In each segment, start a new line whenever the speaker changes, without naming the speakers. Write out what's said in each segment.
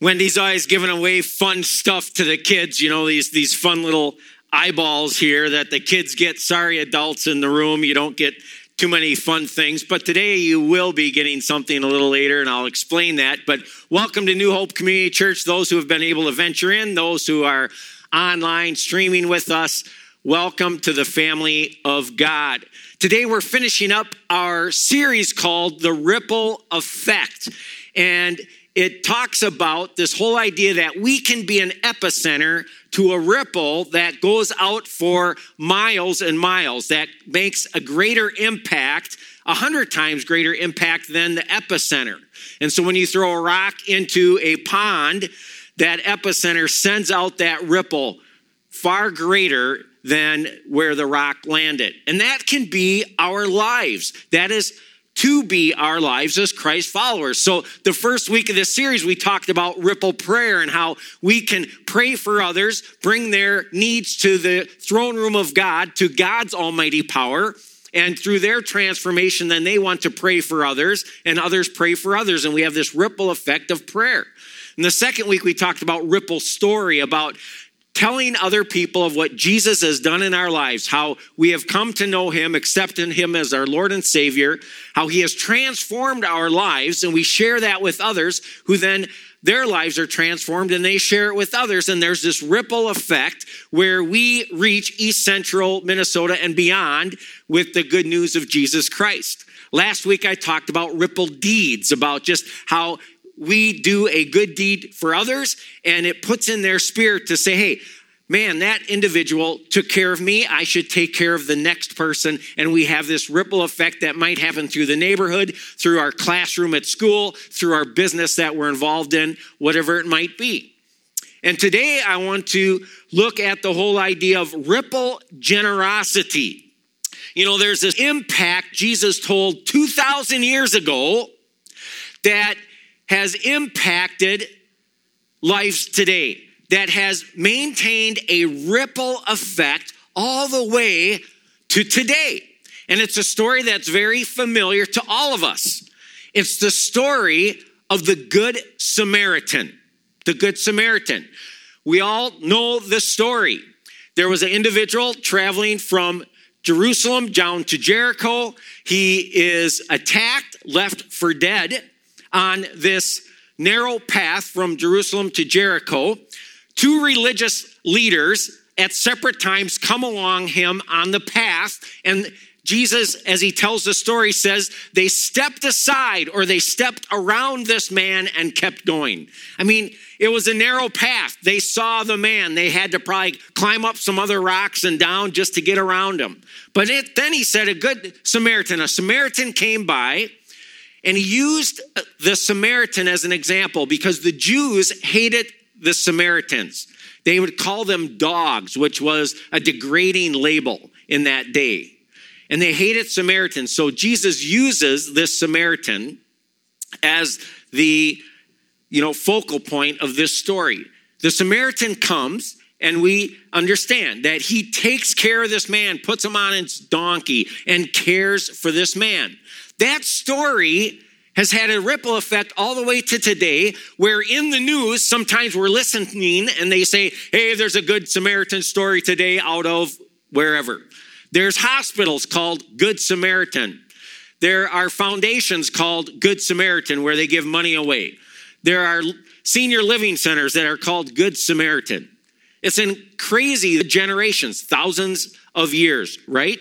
Wendy's always giving away fun stuff to the kids, you know, these, these fun little eyeballs here that the kids get. Sorry, adults in the room, you don't get too many fun things. But today you will be getting something a little later, and I'll explain that. But welcome to New Hope Community Church, those who have been able to venture in, those who are online streaming with us. Welcome to the family of God. Today we're finishing up our series called The Ripple Effect. And it talks about this whole idea that we can be an epicenter to a ripple that goes out for miles and miles, that makes a greater impact, a hundred times greater impact than the epicenter. And so when you throw a rock into a pond, that epicenter sends out that ripple far greater than where the rock landed. And that can be our lives. That is to be our lives as Christ followers. So, the first week of this series, we talked about ripple prayer and how we can pray for others, bring their needs to the throne room of God, to God's almighty power. And through their transformation, then they want to pray for others, and others pray for others. And we have this ripple effect of prayer. In the second week, we talked about ripple story, about telling other people of what Jesus has done in our lives, how we have come to know him, accepting him as our Lord and Savior, how he has transformed our lives, and we share that with others who then their lives are transformed and they share it with others. And there's this ripple effect where we reach East Central Minnesota and beyond with the good news of Jesus Christ. Last week I talked about ripple deeds, about just how we do a good deed for others and it puts in their spirit to say, hey, man, that individual took care of me. I should take care of the next person. And we have this ripple effect that might happen through the neighborhood, through our classroom at school, through our business that we're involved in, whatever it might be. And today I want to look at the whole idea of ripple generosity. You know, there's this impact Jesus told 2,000 years ago that has impacted lives today, that has maintained a ripple effect all the way to today. And it's a story that's very familiar to all of us. It's the story of the Good Samaritan. The Good Samaritan. We all know the story. There was an individual traveling from Jerusalem down to Jericho. He is attacked, left for dead on this narrow path from Jerusalem to Jericho. Two religious leaders at separate times come along him on the path, and Jesus, as he tells the story, says they stepped aside or they stepped around this man and kept going. I mean, it was a narrow path. They saw the man. They had to probably climb up some other rocks and down just to get around him. But it, then he said, A good Samaritan, a Samaritan came by and he used uh, the Samaritan as an example because the Jews hated the Samaritans. They would call them dogs, which was a degrading label in that day. And they hated Samaritans. So Jesus uses this Samaritan as the you know focal point of this story. The Samaritan comes and we understand that he takes care of this man, puts him on his donkey, and cares for this man. That story has had a ripple effect all the way to today, where in the news, sometimes we're listening and they say, hey, there's a good Samaritan story today out of wherever. There's hospitals called Good Samaritan. There are foundations called Good Samaritan where they give money away. There are senior living centers that are called Good Samaritan. It's in crazy generations, thousands of years, right?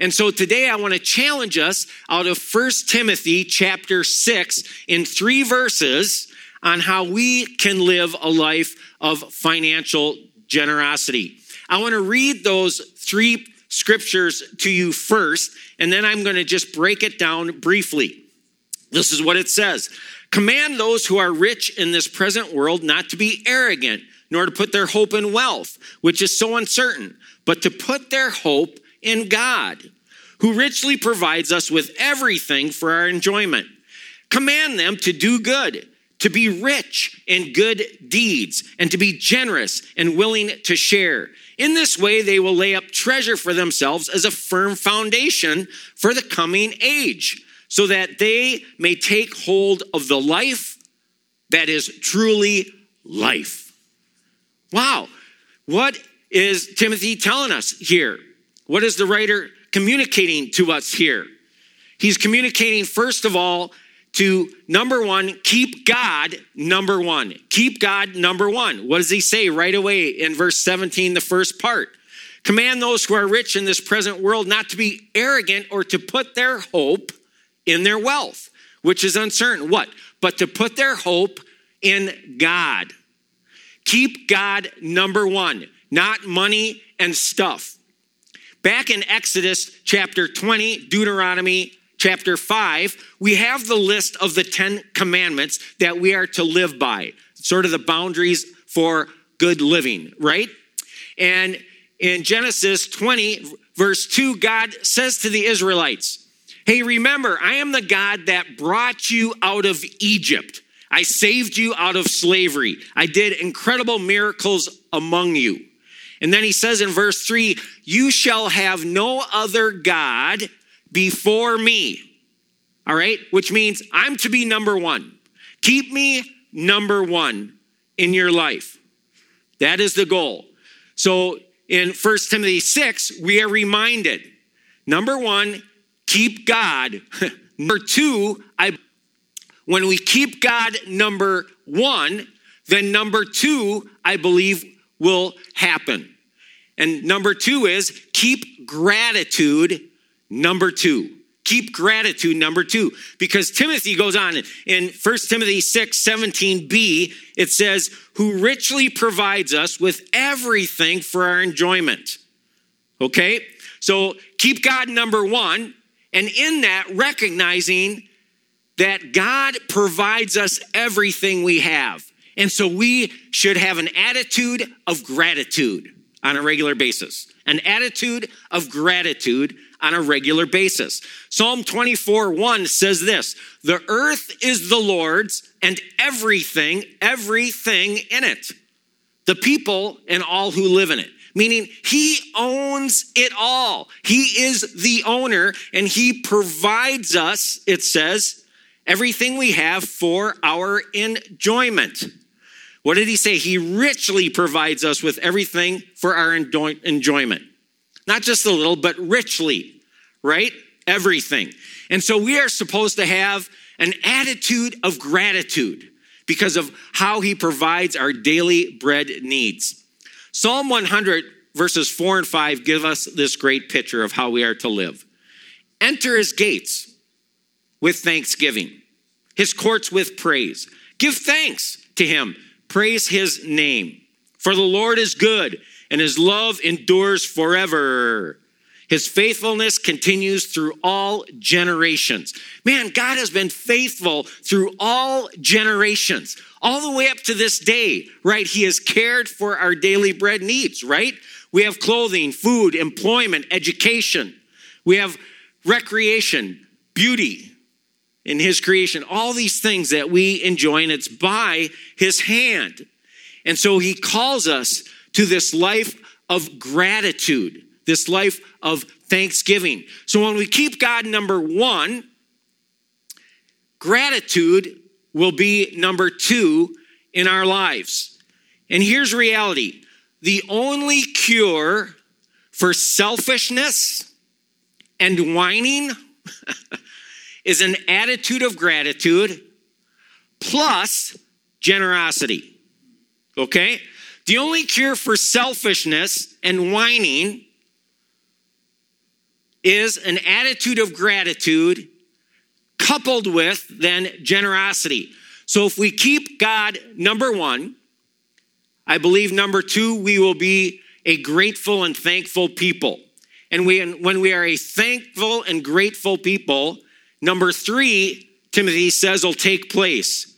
And so today I want to challenge us out of 1 Timothy chapter 6 in three verses on how we can live a life of financial generosity. I want to read those three scriptures to you first, and then I'm going to just break it down briefly. This is what it says Command those who are rich in this present world not to be arrogant, nor to put their hope in wealth, which is so uncertain, but to put their hope in God, who richly provides us with everything for our enjoyment. Command them to do good, to be rich in good deeds, and to be generous and willing to share. In this way, they will lay up treasure for themselves as a firm foundation for the coming age, so that they may take hold of the life that is truly life. Wow. What is Timothy telling us here? What is the writer communicating to us here? He's communicating, first of all, to number one, keep God number one. Keep God number one. What does he say right away in verse 17, the first part? Command those who are rich in this present world not to be arrogant or to put their hope in their wealth, which is uncertain. What? But to put their hope in God. Keep God number one, not money and stuff. Back in Exodus chapter 20, Deuteronomy chapter 5, we have the list of the 10 commandments that we are to live by, sort of the boundaries for good living, right? And in Genesis 20, verse 2, God says to the Israelites, Hey, remember, I am the God that brought you out of Egypt. I saved you out of slavery. I did incredible miracles among you. And then he says in verse 3 You shall have no other God before me. All right? Which means I'm to be number one. Keep me number one in your life. That is the goal. So in 1 Timothy 6, we are reminded number one, keep God. number two, I when we keep God number one, then number two, I believe, will happen. And number two is keep gratitude number two. Keep gratitude number two. Because Timothy goes on in 1 Timothy 6 17b, it says, Who richly provides us with everything for our enjoyment. Okay? So keep God number one. And in that, recognizing that God provides us everything we have. And so we should have an attitude of gratitude on a regular basis. An attitude of gratitude on a regular basis. Psalm 24 1 says this The earth is the Lord's and everything, everything in it. The people and all who live in it. Meaning, he owns it all. He is the owner and he provides us, it says, everything we have for our enjoyment. What did he say? He richly provides us with everything for our enjoyment. Not just a little, but richly, right? Everything. And so we are supposed to have an attitude of gratitude because of how he provides our daily bread needs. Psalm 100, verses 4 and 5, give us this great picture of how we are to live. Enter his gates with thanksgiving his courts with praise. Give thanks to him, praise his name. For the Lord is good, and his love endures forever. His faithfulness continues through all generations. Man, God has been faithful through all generations, all the way up to this day, right? He has cared for our daily bread needs, right? We have clothing, food, employment, education. We have recreation, beauty, in his creation, all these things that we enjoy, and it's by his hand. And so he calls us to this life of gratitude, this life of thanksgiving. So when we keep God number one, gratitude will be number two in our lives. And here's reality the only cure for selfishness and whining is an attitude of gratitude plus generosity. Okay? The only cure for selfishness and whining is an attitude of gratitude coupled with then generosity. So if we keep God number one, I believe number two, we will be a grateful and thankful people. And we, when we are a thankful and grateful people, Number three, Timothy says will take place.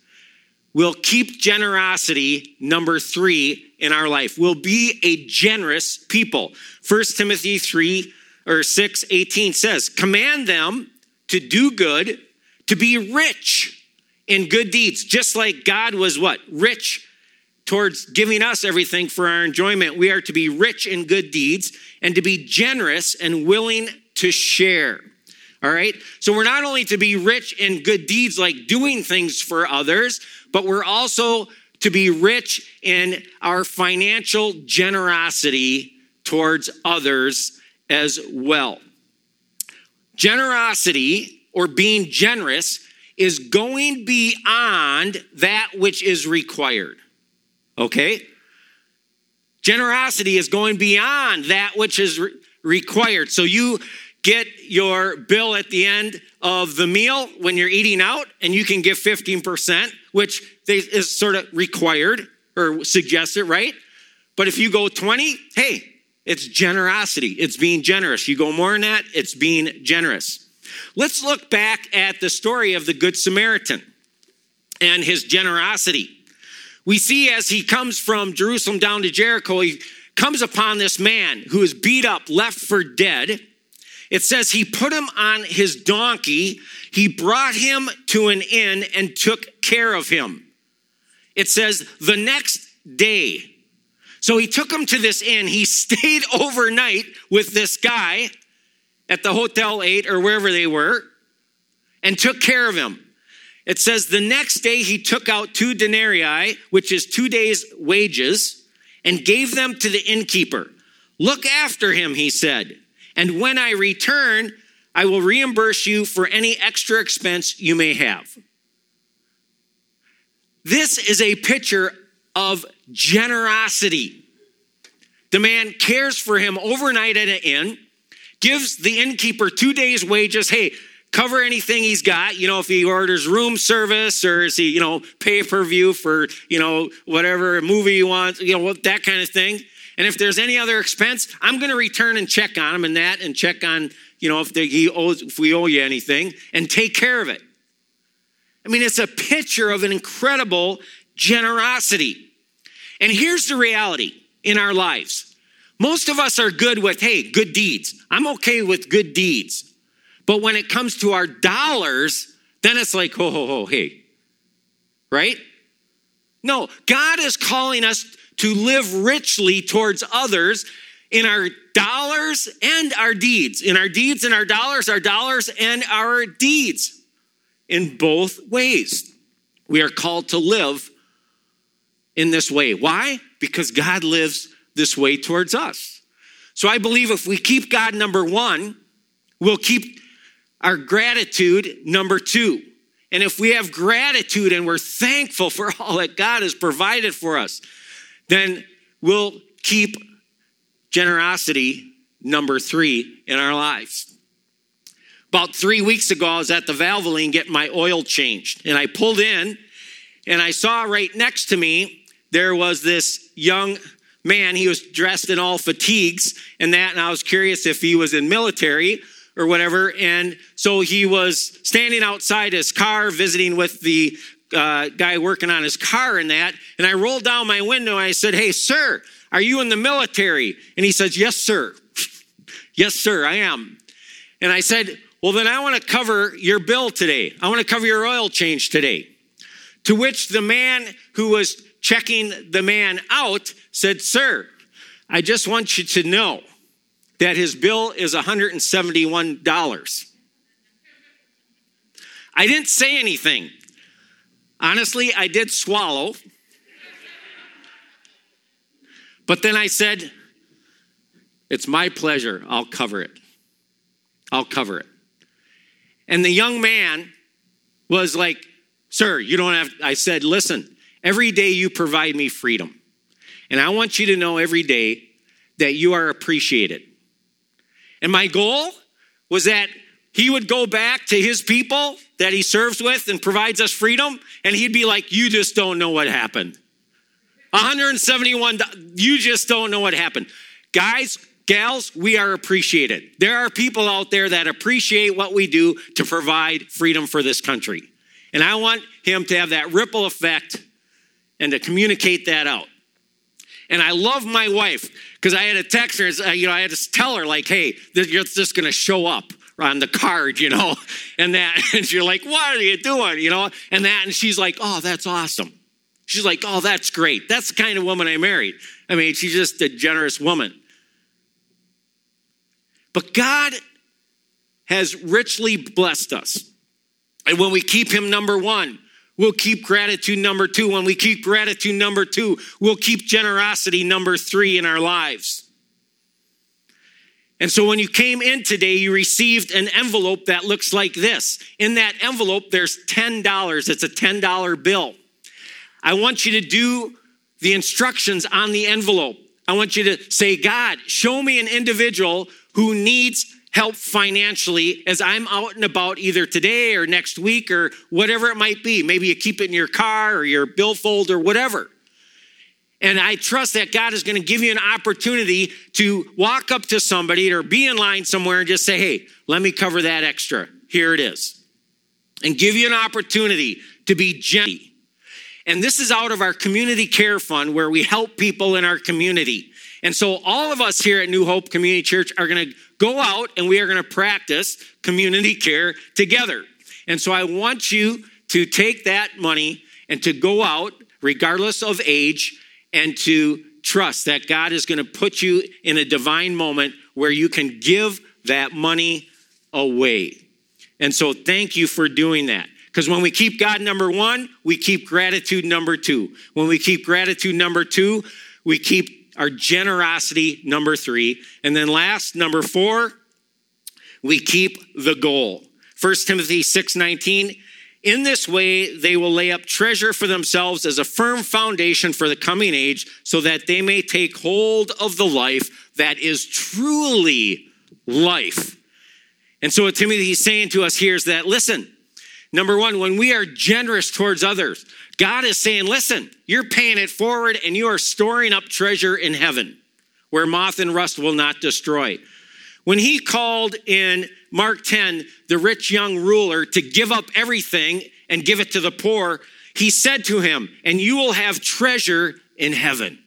We'll keep generosity, number three, in our life. We'll be a generous people. First Timothy 3 or 6, 18 says, Command them to do good, to be rich in good deeds, just like God was what? Rich towards giving us everything for our enjoyment. We are to be rich in good deeds and to be generous and willing to share. All right? So we're not only to be rich in good deeds like doing things for others, but we're also to be rich in our financial generosity towards others as well. Generosity or being generous is going beyond that which is required. Okay? Generosity is going beyond that which is re- required. So you get your bill at the end of the meal when you're eating out, and you can give 15%, which is sort of required or suggested, right? But if you go 20, hey, it's generosity. It's being generous. You go more than that, it's being generous. Let's look back at the story of the Good Samaritan and his generosity. We see as he comes from Jerusalem down to Jericho, he comes upon this man who is beat up, left for dead. It says he put him on his donkey, he brought him to an inn and took care of him. It says the next day. So he took him to this inn. He stayed overnight with this guy at the Hotel 8 or wherever they were and took care of him. It says the next day he took out two denarii, which is two days' wages, and gave them to the innkeeper. Look after him, he said, and when I return, I will reimburse you for any extra expense you may have. This is a picture of generosity. The man cares for him overnight at an inn, gives the innkeeper two days' wages. Hey, cover anything he's got. You know, if he orders room service or is he, you know, pay per view for, you know, whatever movie he wants, you know, that kind of thing. And if there's any other expense, I'm going to return and check on him and that and check on, you know, if, they, he owes, if we owe you anything and take care of it. I mean, it's a picture of an incredible generosity. And here's the reality in our lives most of us are good with, hey, good deeds. I'm okay with good deeds. But when it comes to our dollars, then it's like, ho, ho, ho, hey. Right? No, God is calling us to live richly towards others in our dollars and our deeds. In our deeds and our dollars, our dollars and our deeds. In both ways. We are called to live in this way. Why? Because God lives this way towards us. So I believe if we keep God number one, we'll keep our gratitude, number two. And if we have gratitude and we're thankful for all that God has provided for us, then we'll keep generosity, number three, in our lives. About three weeks ago, I was at the Valvoline getting my oil changed, and I pulled in and I saw right next to me there was this young man. He was dressed in all fatigues and that, and I was curious if he was in military or whatever. And so he was standing outside his car, visiting with the uh, guy working on his car and that. And I rolled down my window and I said, Hey, sir, are you in the military? And he says, Yes, sir. yes, sir, I am. And I said, Well, then I want to cover your bill today. I want to cover your oil change today. To which the man who was checking the man out said, Sir, I just want you to know that his bill is $171. I didn't say anything. Honestly, I did swallow. But then I said, It's my pleasure. I'll cover it. I'll cover it. And the young man was like, Sir, you don't have. I said, Listen, every day you provide me freedom. And I want you to know every day that you are appreciated. And my goal was that he would go back to his people that he serves with and provides us freedom, and he'd be like, You just don't know what happened. 171, you just don't know what happened. Guys, gals, we are appreciated. There are people out there that appreciate what we do to provide freedom for this country. And I want him to have that ripple effect and to communicate that out. And I love my wife because I had to text her, you know, I had to tell her, like, hey, you're just going to show up on the card, you know, and that. And you're like, what are you doing, you know, and that. And she's like, oh, that's awesome. She's like, oh, that's great. That's the kind of woman I married. I mean, she's just a generous woman. But God has richly blessed us. And when we keep Him number one, we'll keep gratitude number two. When we keep gratitude number two, we'll keep generosity number three in our lives. And so when you came in today, you received an envelope that looks like this. In that envelope, there's $10. It's a $10 bill. I want you to do the instructions on the envelope. I want you to say, God, show me an individual who needs help financially as I'm out and about either today or next week or whatever it might be. Maybe you keep it in your car or your billfold or whatever. And I trust that God is going to give you an opportunity to walk up to somebody or be in line somewhere and just say, hey, let me cover that extra. Here it is. And give you an opportunity to be gentle. And this is out of our community care fund where we help people in our community. And so all of us here at New Hope Community Church are going to go out and we are going to practice community care together. And so I want you to take that money and to go out, regardless of age, and to trust that God is going to put you in a divine moment where you can give that money away. And so thank you for doing that. Because when we keep God number one, we keep gratitude number two. When we keep gratitude number two, we keep our generosity, number three. And then last, number four, we keep the goal. 1 Timothy 6:19 in this way they will lay up treasure for themselves as a firm foundation for the coming age so that they may take hold of the life that is truly life. And so what Timothy is saying to us here is that listen, number 1 when we are generous towards others, God is saying, listen, you're paying it forward and you are storing up treasure in heaven where moth and rust will not destroy. When he called in Mark 10 the rich young ruler to give up everything and give it to the poor, he said to him, And you will have treasure in heaven.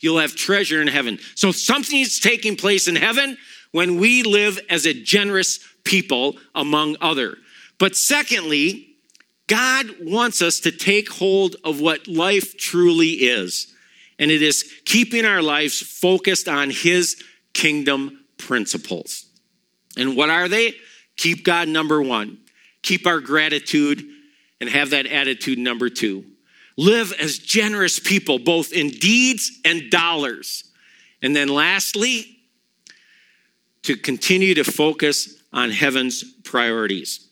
You'll have treasure in heaven. So something is taking place in heaven when we live as a generous people among other. But secondly, God wants us to take hold of what life truly is, and it is keeping our lives focused on His kingdom principles. And what are they? Keep God number one, keep our gratitude, and have that attitude number two. Live as generous people, both in deeds and dollars. And then lastly, to continue to focus on heaven's priorities.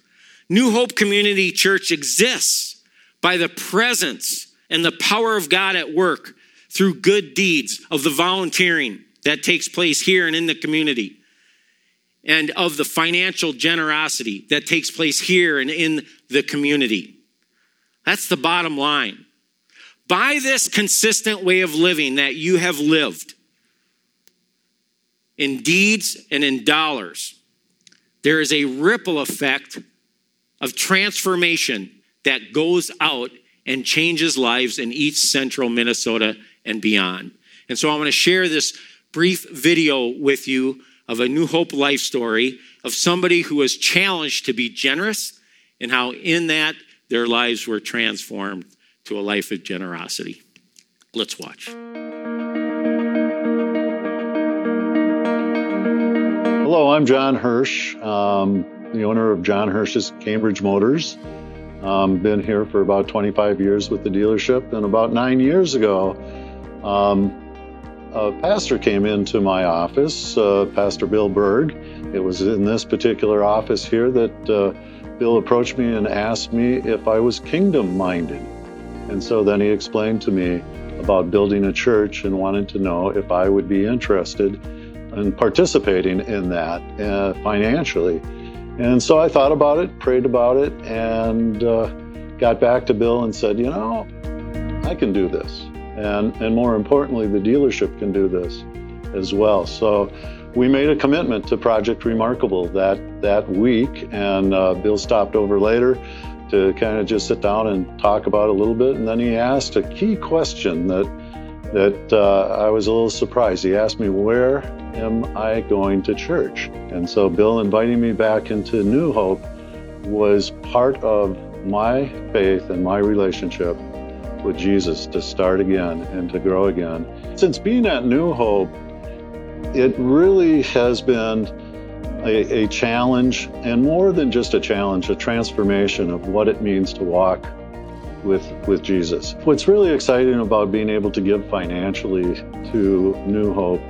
New Hope Community Church exists by the presence and the power of God at work through good deeds of the volunteering that takes place here and in the community, and of the financial generosity that takes place here and in the community. That's the bottom line. By this consistent way of living that you have lived, in deeds and in dollars, there is a ripple effect of transformation that goes out and changes lives in East Central Minnesota and beyond. And so I want to share this brief video with you of a New Hope life story of somebody who was challenged to be generous and how in that their lives were transformed to a life of generosity. Let's watch.
Hello, I'm John Hirsch. Um, the owner of John Hirsch's Cambridge Motors. Um, been here for about 25 years with the dealership, and about nine years ago, um, a pastor came into my office, uh, Pastor Bill Berg. It was in this particular office here that uh, Bill approached me and asked me if I was kingdom minded. And so then he explained to me about building a church and wanted to know if I would be interested in participating in that uh, financially. And so I thought about it, prayed about it, and uh, got back to Bill and said, you know, I can do this. And, and more importantly, the dealership can do this as well. So we made a commitment to Project Remarkable that, that week, and uh, Bill stopped over later to kind of just sit down and talk about a little bit. And then he asked a key question that, that uh, I was a little surprised. He asked me, Where am I going to church? And so Bill inviting me back into New Hope was part of my faith and my relationship with Jesus to start again and to grow again. Since being at New Hope, it really has been a, a, challenge, and more than just a challenge, a transformation of what it means to walk with, with Jesus. What's really exciting about being able to give financially to New Hope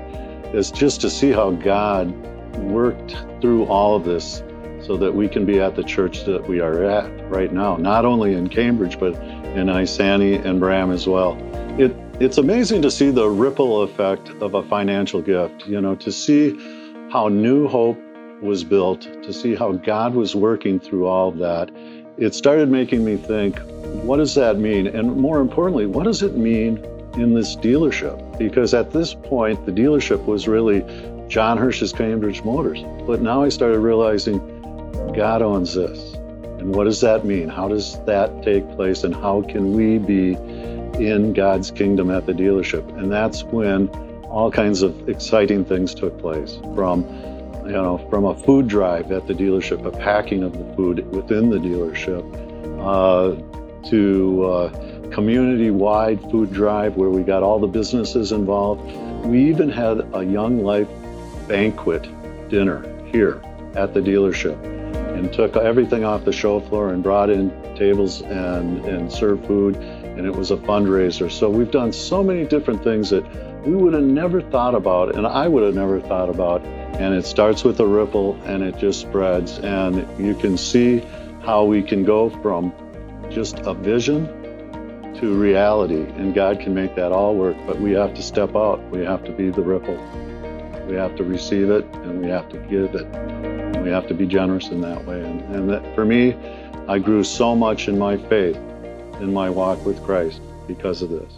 is just to see how God worked through all of this so that we can be at the church that we are at right now, not only in Cambridge, but in Isanti and Braham as well. It, it's amazing to see the ripple effect of a financial gift, you know, to see how New Hope was built, to see how God was working through all of that. It started making me think, what does that mean? And more importantly, what does it mean in this dealership? Because at this point, the dealership was really John Hirsch's Cambridge Motors. But now I started realizing God owns this. And what does that mean? How does that take place? And how can we be in God's kingdom at the dealership? And that's when all kinds of exciting things took place from you know, from a food drive at the dealership, a packing of the food within the dealership, uh, to uh, community-wide food drive where we got all the businesses involved. We even had a Young Life banquet dinner here at the dealership and took everything off the show floor and brought in tables and, and served food and it was a fundraiser. So we've done so many different things that we would have never thought about and I would have never thought about and it starts with a ripple and it just spreads and you can see how we can go from just a vision to reality and God can make that all work but we have to step out we have to be the ripple we have to receive it and we have to give it. We have to be generous in that way. And, and that, for me, I grew so much in my faith, in my walk with Christ because of this.